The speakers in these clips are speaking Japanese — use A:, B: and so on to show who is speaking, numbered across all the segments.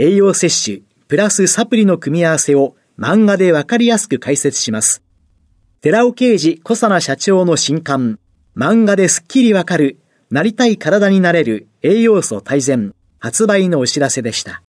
A: 栄養摂取プラスサプリの組み合わせを漫画でわかりやすく解説します。寺尾啓治小佐奈社長の新刊、漫画ですっきりわかる、なりたい体になれる栄養素大全、発売のお知らせでした。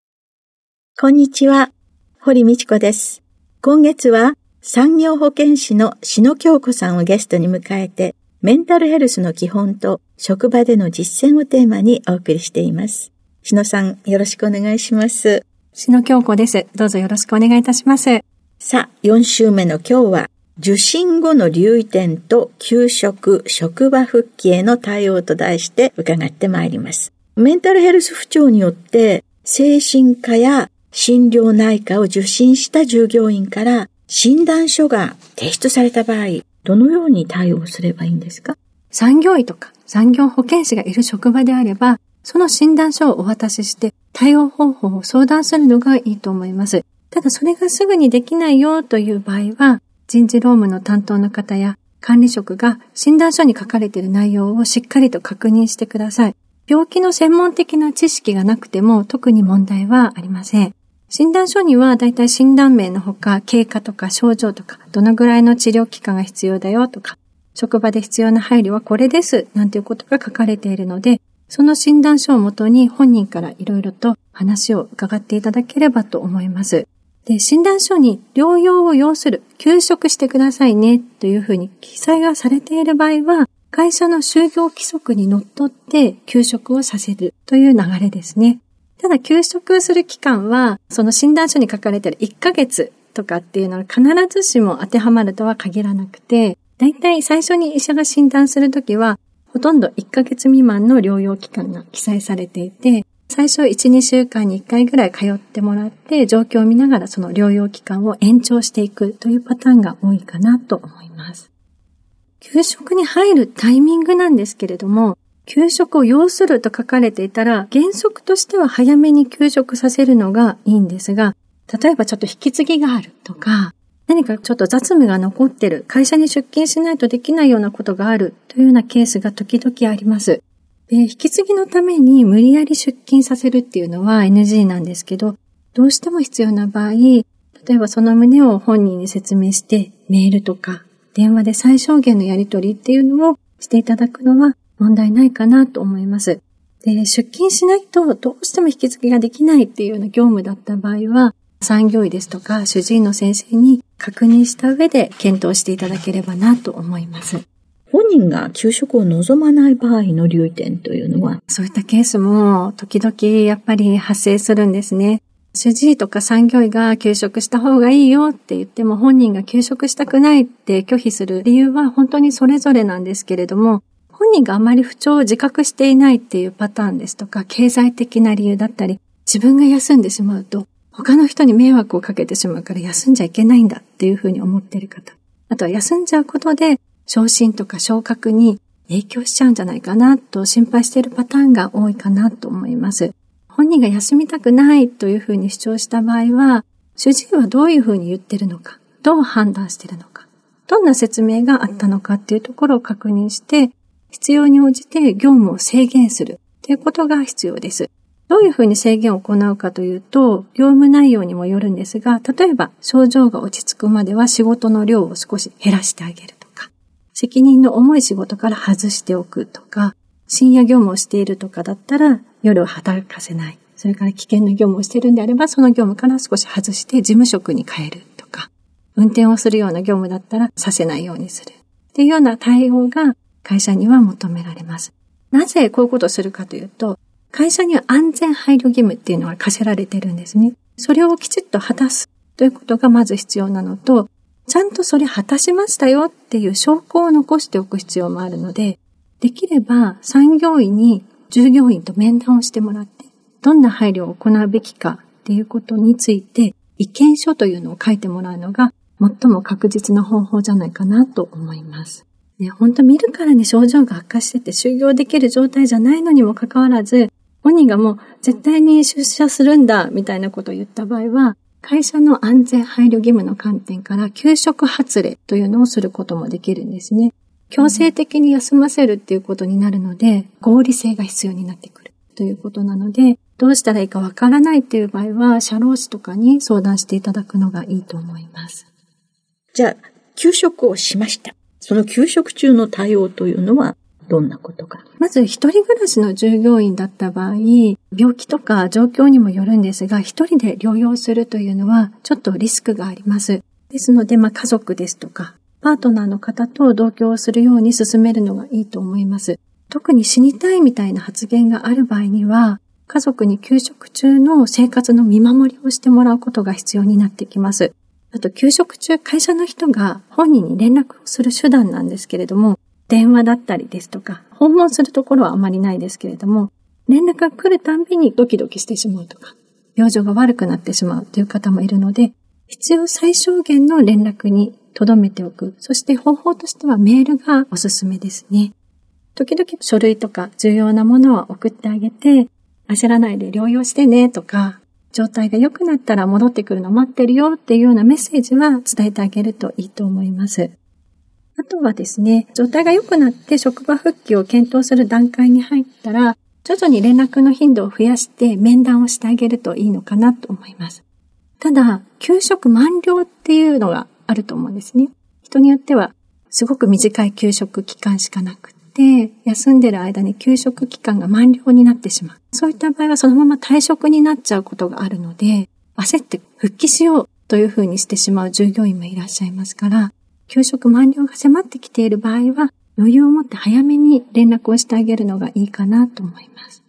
B: こんにちは、堀道子です。今月は産業保健師の篠京子さんをゲストに迎えて、メンタルヘルスの基本と職場での実践をテーマにお送りしています。篠さん、よろしくお願いします。
C: 篠京子です。どうぞよろしくお願いいたします。
B: さあ、4週目の今日は、受診後の留意点と給食、職場復帰への対応と題して伺ってまいります。メンタルヘルス不調によって精神科や診療内科を受診した従業員から診断書が提出された場合、どのように対応すればいいんですか？
C: 産業医とか産業保健師がいる職場であれば、その診断書をお渡しして対応方法を相談するのがいいと思います。ただそれがすぐにできないよという場合は、人事労務の担当の方や管理職が診断書に書かれている内容をしっかりと確認してください。病気の専門的な知識がなくても特に問題はありません。診断書にはだいたい診断名のほか経過とか症状とかどのぐらいの治療期間が必要だよとか職場で必要な配慮はこれですなんていうことが書かれているのでその診断書をもとに本人からいろいろと話を伺っていただければと思います。で、診断書に療養を要する、休職してくださいねというふうに記載がされている場合は、会社の就業規則にのっとって休職をさせるという流れですね。ただ休職する期間は、その診断書に書かれている1ヶ月とかっていうのは必ずしも当てはまるとは限らなくて、だいたい最初に医者が診断するときは、ほとんど1ヶ月未満の療養期間が記載されていて、最初1、2週間に1回ぐらい通ってもらって、状況を見ながらその療養期間を延長していくというパターンが多いかなと思います。給食に入るタイミングなんですけれども、給食を要すると書かれていたら、原則としては早めに給食させるのがいいんですが、例えばちょっと引き継ぎがあるとか、何かちょっと雑務が残ってる、会社に出勤しないとできないようなことがあるというようなケースが時々あります。で、引き継ぎのために無理やり出勤させるっていうのは NG なんですけど、どうしても必要な場合、例えばその旨を本人に説明して、メールとか電話で最小限のやり取りっていうのをしていただくのは問題ないかなと思います。で、出勤しないとどうしても引き継ぎができないっていうような業務だった場合は、産業医ですとか主治医の先生に確認した上で検討していただければなと思います。
B: 本人が給食を望まない場合の留意点というのは？
C: そういったケースも時々やっぱり発生するんですね。主治医とか産業医が休職した方がいいよって言っても本人が休職したくないって拒否する理由は本当にそれぞれなんですけれども、本人があまり不調を自覚していないっていうパターンですとか、経済的な理由だったり、自分が休んでしまうと他の人に迷惑をかけてしまうから休んじゃいけないんだっていうふうに思っている方。あとは休んじゃうことで昇進とか昇格に影響しちゃうんじゃないかなと心配しているパターンが多いかなと思います。本人が休みたくないというふうに主張した場合は、主治医はどういうふうに言ってるのか、どう判断してるのか、どんな説明があったのかっていうところを確認して、必要に応じて業務を制限するということが必要です。どういうふうに制限を行うかというと、業務内容にもよるんですが、例えば症状が落ち着くまでは仕事の量を少し減らしてあげるとか。責任の重い仕事から外しておくとか、深夜業務をしているとかだったら夜を働かせない。それから危険な業務をしているんであれば、その業務から少し外して事務職に変えるとか、運転をするような業務だったらさせないようにする。っていうような対応が会社には求められます。なぜこういうことをするかというと、会社には安全配慮義務っていうのが課せられてるんですね。それをきちっと果たすということがまず必要なのと、ちゃんとそれ果たしましたよっていう証拠を残しておく必要もあるので、できれば産業医に従業員と面談をしてもらって、どんな配慮を行うべきかっていうことについて意見書というのを書いてもらうのが最も確実な方法じゃないかなと思います。ね、本当見るからに症状が悪化してて就業できる状態じゃないのにもかかわらず、本人がもう絶対に出社するんだみたいなことを言った場合は、会社の安全配慮義務の観点から休職発令というのをすることもできるんですね。強制的に休ませるっていうことになるので、合理性が必要になってくるということなので、どうしたらいいかわからないっていう場合は、社労士とかに相談していただくのがいいと思います。
B: じゃあ、休職をしました。その休職中の対応というのはどんなことか。
C: まず、一人暮らしの従業員だった場合、病気とか状況にもよるんですが、一人で療養するというのはちょっとリスクがあります。ですので、まあ、家族ですとか、パートナーの方と同居をするように進めるのがいいと思います。特に死にたいみたいな発言がある場合には、家族に休職中の生活の見守りをしてもらうことが必要になってきます。あと、休職中、会社の人が本人に連絡をする手段なんですけれども、電話だったりですとか、訪問するところはあまりないですけれども、連絡が来るたんびにドキドキしてしまうとか、病状が悪くなってしまうという方もいるので、必要最小限の連絡に留めておく。そして方法としてはメールがおすすめですね。時々書類とか重要なものは送ってあげて、焦らないで療養してねとか、状態が良くなったら戻ってくるの待ってるよっていうようなメッセージは伝えてあげるといいと思います。あとはですね、状態が良くなって職場復帰を検討する段階に入ったら、徐々に連絡の頻度を増やして面談をしてあげるといいのかなと思います。ただ、休職満了っていうのがあると思うんですね。人によっては、すごく短い休職期間しかなくて、休んでる間に休職期間が満了になってしまう。そういった場合はそのまま退職になっちゃうことがあるので、焦って復帰しようというふうにしてしまう従業員もいらっしゃいますから、休職満了が迫ってきている場合は、余裕を持って早めに連絡をしてあげるのがいいかなと思います。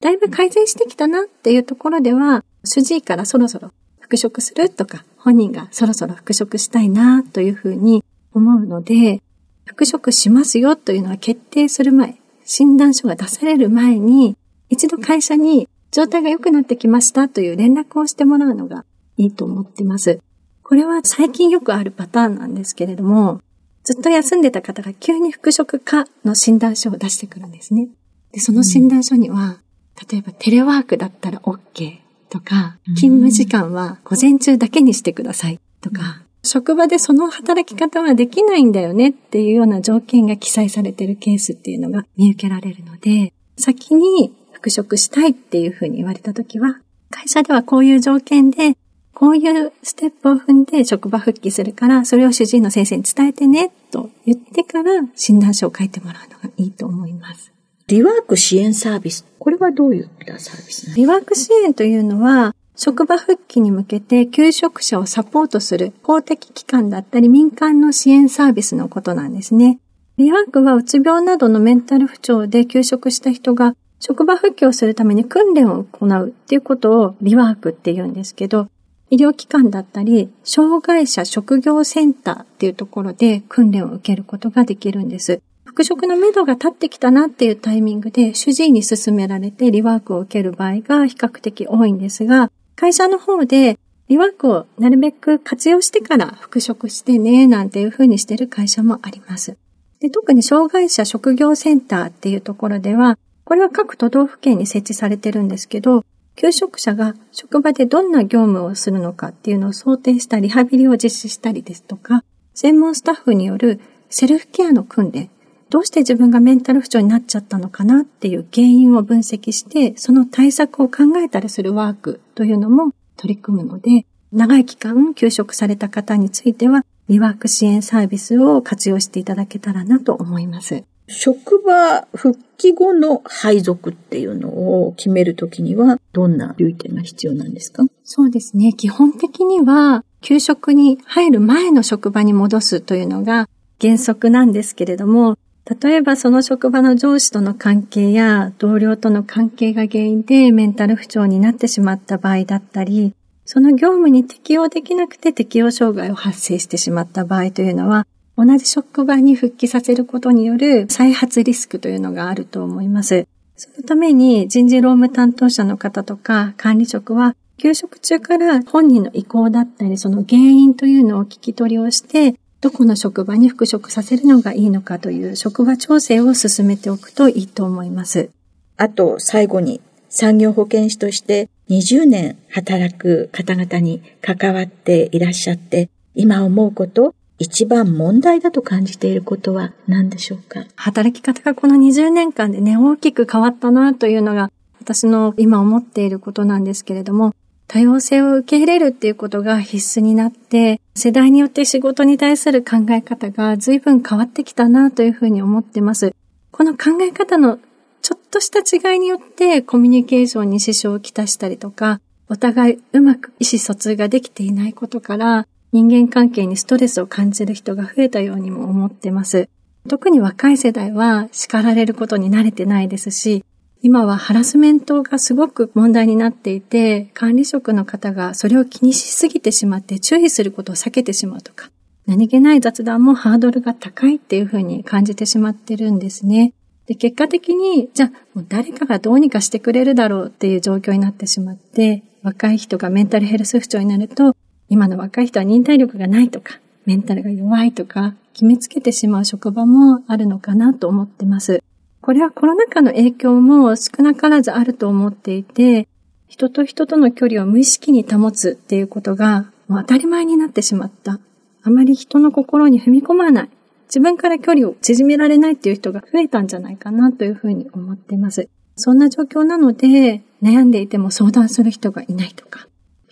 C: だいぶ改善してきたなっていうところでは、主治医からそろそろ復職するとか、本人がそろそろ復職したいなというふうに思うので、復職しますよというのは決定する前、診断書が出される前に、一度会社に状態が良くなってきましたという連絡をしてもらうのがいいと思ってます。これは最近よくあるパターンなんですけれども、ずっと休んでた方が急に復職かの診断書を出してくるんですね。で、その診断書には、例えばテレワークだったら OK とか、勤務時間は午前中だけにしてくださいとか、職場でその働き方はできないんだよねっていうような条件が記載されているケースっていうのが見受けられるので、先に復職したいっていうふうに言われたときは、会社ではこういう条件で、こういうステップを踏んで職場復帰するから、それを主治医の先生に伝えてね、と言ってから診断書を書いてもらうのがいいと思います。
B: リワーク支援サービス。これはどういったサービス
C: リワーク支援というのは、職場復帰に向けて求職者をサポートする公的機関だったり民間の支援サービスのことなんですね。リワークはうつ病などのメンタル不調で休職した人が職場復帰をするために訓練を行うっていうことをリワークって言うんですけど、医療機関だったり、障害者職業センターっていうところで訓練を受けることができるんです。復職の目処が立ってきたなっていうタイミングで主治医に勧められてリワークを受ける場合が比較的多いんですが、会社の方でリワークをなるべく活用してから復職してね、なんていうふうにしてる会社もあります。で特に障害者職業センターっていうところでは、これは各都道府県に設置されてるんですけど、求職者が職場でどんな業務をするのかっていうのを想定したリハビリを実施したりですとか、専門スタッフによるセルフケアの訓練、どうして自分がメンタル不調になっちゃったのかなっていう原因を分析して、その対策を考えたりするワークというのも取り組むので、長い期間休職された方については、リワーク支援サービスを活用していただけたらなと思います。
B: 職場復帰後の配属っていうのを決めるときには、どんな留意点が必要なんですか？
C: そうですね。基本的には、給食に入る前の職場に戻すというのが原則なんですけれども、例えばその職場の上司との関係や同僚との関係が原因でメンタル不調になってしまった場合だったり、その業務に適応できなくて適応障害を発生してしまった場合というのは、同じ職場に復帰させることによる再発リスクというのがあると思います。そのために人事労務担当者の方とか管理職は休職中から本人の意向だったりその原因というのを聞き取りをしてどこの職場に復職させるのがいいのかという職場調整を進めておくといいと思います。
B: あと最後に産業保健師として20年働く方々に関わっていらっしゃって今思うこと一番問題だと感じていることは何でしょうか？
C: 働き方がこの20年間でね、大きく変わったなというのが私の今思っていることなんですけれども、多様性を受け入れるっていうことが必須になって、世代によって仕事に対する考え方が随分変わってきたなというふうに思ってます。この考え方のちょっとした違いによってコミュニケーションに支障をきたしたりとか、お互いうまく意思疎通ができていないことから、人間関係にストレスを感じる人が増えたようにも思ってます。特に若い世代は叱られることに慣れてないですし、今はハラスメントがすごく問題になっていて、管理職の方がそれを気にしすぎてしまって注意することを避けてしまうとか、何気ない雑談もハードルが高いっていうふうに感じてしまってるんですね。で、結果的に、じゃあ、もう誰かがどうにかしてくれるだろうっていう状況になってしまって、若い人がメンタルヘルス不調になると、今の若い人は忍耐力がないとか、メンタルが弱いとか、決めつけてしまう職場もあるのかなと思ってます。これはコロナ禍の影響も少なからずあると思っていて、人と人との距離を無意識に保つっていうことがもう当たり前になってしまった。あまり人の心に踏み込まない。自分から距離を縮められないっていう人が増えたんじゃないかなというふうに思っています。そんな状況なので、悩んでいても相談する人がいないとか、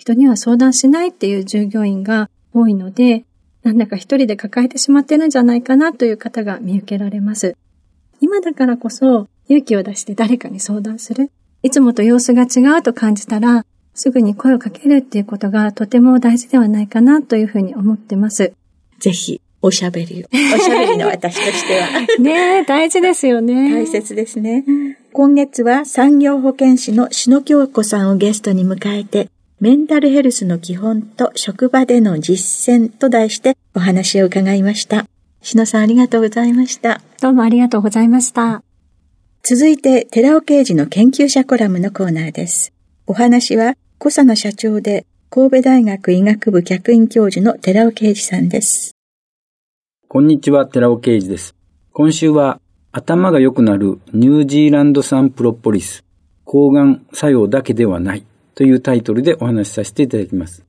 C: 人には相談しないっていう従業員が多いので、なんだか一人で抱えてしまってるんじゃないかなという方が見受けられます。今だからこそ勇気を出して誰かに相談する。いつもと様子が違うと感じたら、すぐに声をかけるっていうことがとても大事ではないかなというふうに思ってます。
B: ぜひ、おしゃべりを。おしゃべりの私としては。
C: ねえ、大事ですよね。
B: 大切ですね。今月は産業保健師の篠京子さんをゲストに迎えて、メンタルヘルスの基本と職場での実践と題してお話を伺いました。篠さんありがとうございました。
C: どうもありがとうございました。
B: 続いて、寺尾刑事の研究者コラムのコーナーです。お話は、小佐野社長で神戸大学医学部客員教授の寺尾啓二さんです。
D: こんにちは、寺尾啓二です。今週は、頭が良くなるニュージーランド産プロポリス、抗がん作用だけではないというタイトルでお話しさせていただきます。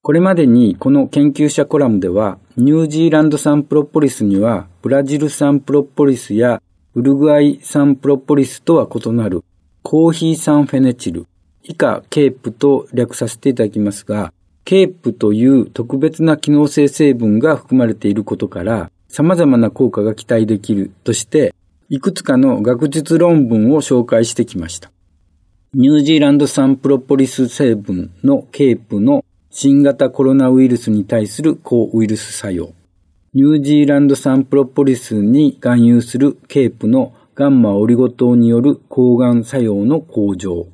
D: これまでにこの研究者コラムでは、ニュージーランド産プロポリスには、ブラジル産プロポリスやウルグアイ産プロポリスとは異なるコーヒー酸フェネチル、以下ケープと略させていただきますが、ケープという特別な機能性成分が含まれていることから、様々な効果が期待できるとして、いくつかの学術論文を紹介してきました。ニュージーランド産プロポリス成分のケープの新型コロナウイルスに対する抗ウイルス作用。ニュージーランド産プロポリスに含有するケープのガンマオリゴ糖による抗がん作用の向上。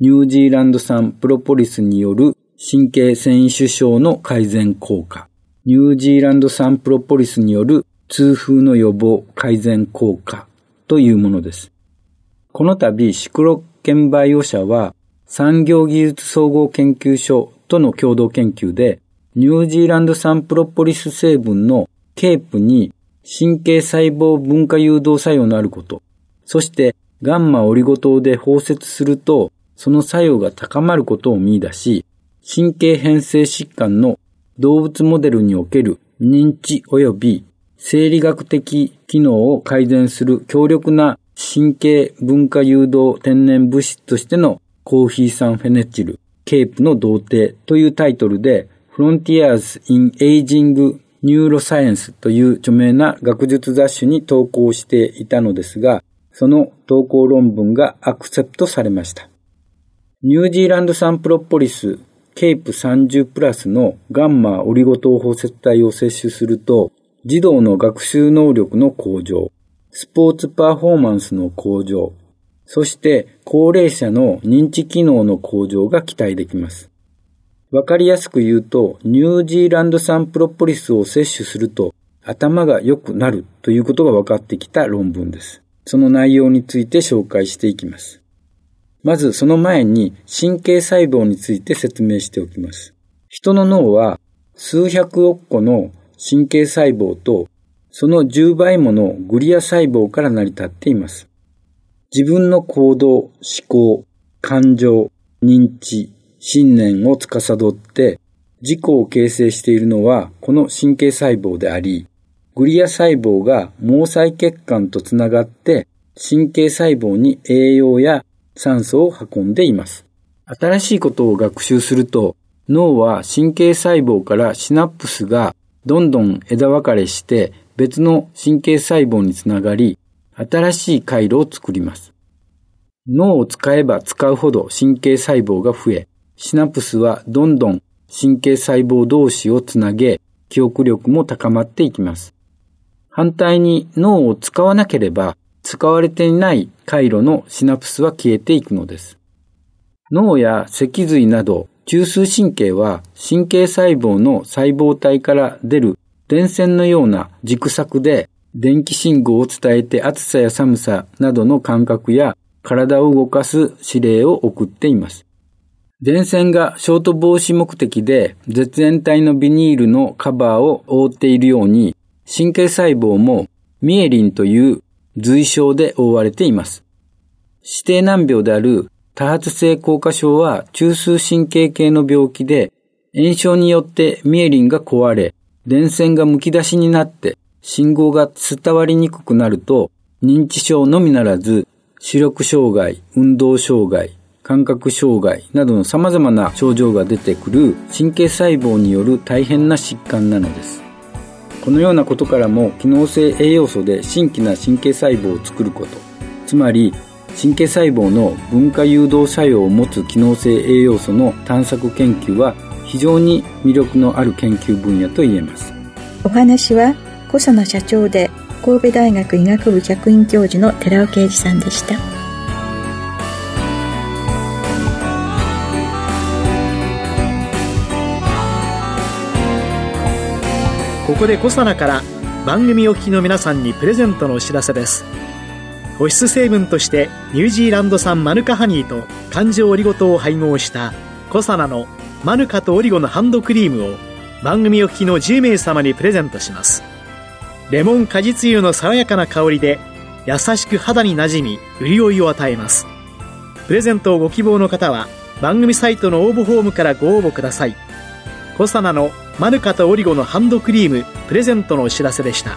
D: ニュージーランド産プロポリスによる神経繊維腫症の改善効果。ニュージーランド産プロポリスによる痛風の予防改善効果というものです。この度、シクロ券バイオ社は産業技術総合研究所との共同研究で、ニュージーランド産プロポリス成分のケープに神経細胞分化誘導作用のあること、そしてガンマオリゴ糖で包摂すると、その作用が高まることを見出し、神経変性疾患の動物モデルにおける認知及び生理学的機能を改善する強力な神経分化誘導天然物質としてのコーヒー酸フェネチル、ケープの同定というタイトルで Frontiers in Aging ニューロサイエンスという著名な学術雑誌に投稿していたのですが、その投稿論文がアクセプトされました。ニュージーランド産プロポリスケープ30プラスのガンマオリゴ糖包摂体を摂取すると、児童の学習能力の向上、スポーツパフォーマンスの向上、そして高齢者の認知機能の向上が期待できます。わかりやすく言うと、ニュージーランド産プロポリスを摂取すると頭が良くなるということが分かってきた論文です。その内容について紹介していきます。まずその前に神経細胞について説明しておきます。人の脳は数百億個の神経細胞とその10倍ものグリア細胞から成り立っています。自分の行動、思考、感情、認知、信念を司って自己を形成しているのはこの神経細胞であり、グリア細胞が毛細血管とつながって神経細胞に栄養や酸素を運んでいます。新しいことを学習すると脳は神経細胞からシナプスがどんどん枝分かれして別の神経細胞につながり新しい回路を作ります。脳を使えば使うほど神経細胞が増え、シナプスはどんどん神経細胞同士をつなげ、記憶力も高まっていきます。反対に脳を使わなければ使われていない回路のシナプスは消えていくのです。脳や脊髄など中枢神経は神経細胞の細胞体から出る電線のような軸索で電気信号を伝えて暑さや寒さなどの感覚や体を動かす指令を送っています。電線がショート防止目的で絶縁体のビニールのカバーを覆っているように神経細胞もミエリンという髄症で覆われています。指定難病である多発性硬化症は中枢神経系の病気で炎症によってミエリンが壊れ、電線が剥き出しになって信号が伝わりにくくなると認知症のみならず視力障害、運動障害、感覚障害などの様々な症状が出てくる神経細胞による大変な疾患なのです。このようなことからも機能性栄養素で新規な神経細胞を作ること、つまり神経細胞の分化誘導作用を持つ機能性栄養素の探索研究は非常に魅力のある研究分野と言えます。
B: お話は小佐野社長で神戸大学医学部客員教授の寺尾啓二さんでした。
A: ここでコサナから番組お聞きの皆さんにプレゼントのお知らせです保湿成分としてニュージーランド産マヌカハニーと環状オリゴ糖を配合したコサナのマヌカとオリゴのハンドクリームを番組お聞きの10名様にプレゼントします。レモン果実油の爽やかな香りで優しく肌になじみ潤いを与えます。プレゼントをご希望の方は番組サイトの応募フォームからご応募ください。コサナのマヌカとオリゴのハンドクリームプレゼントのお知らせでした。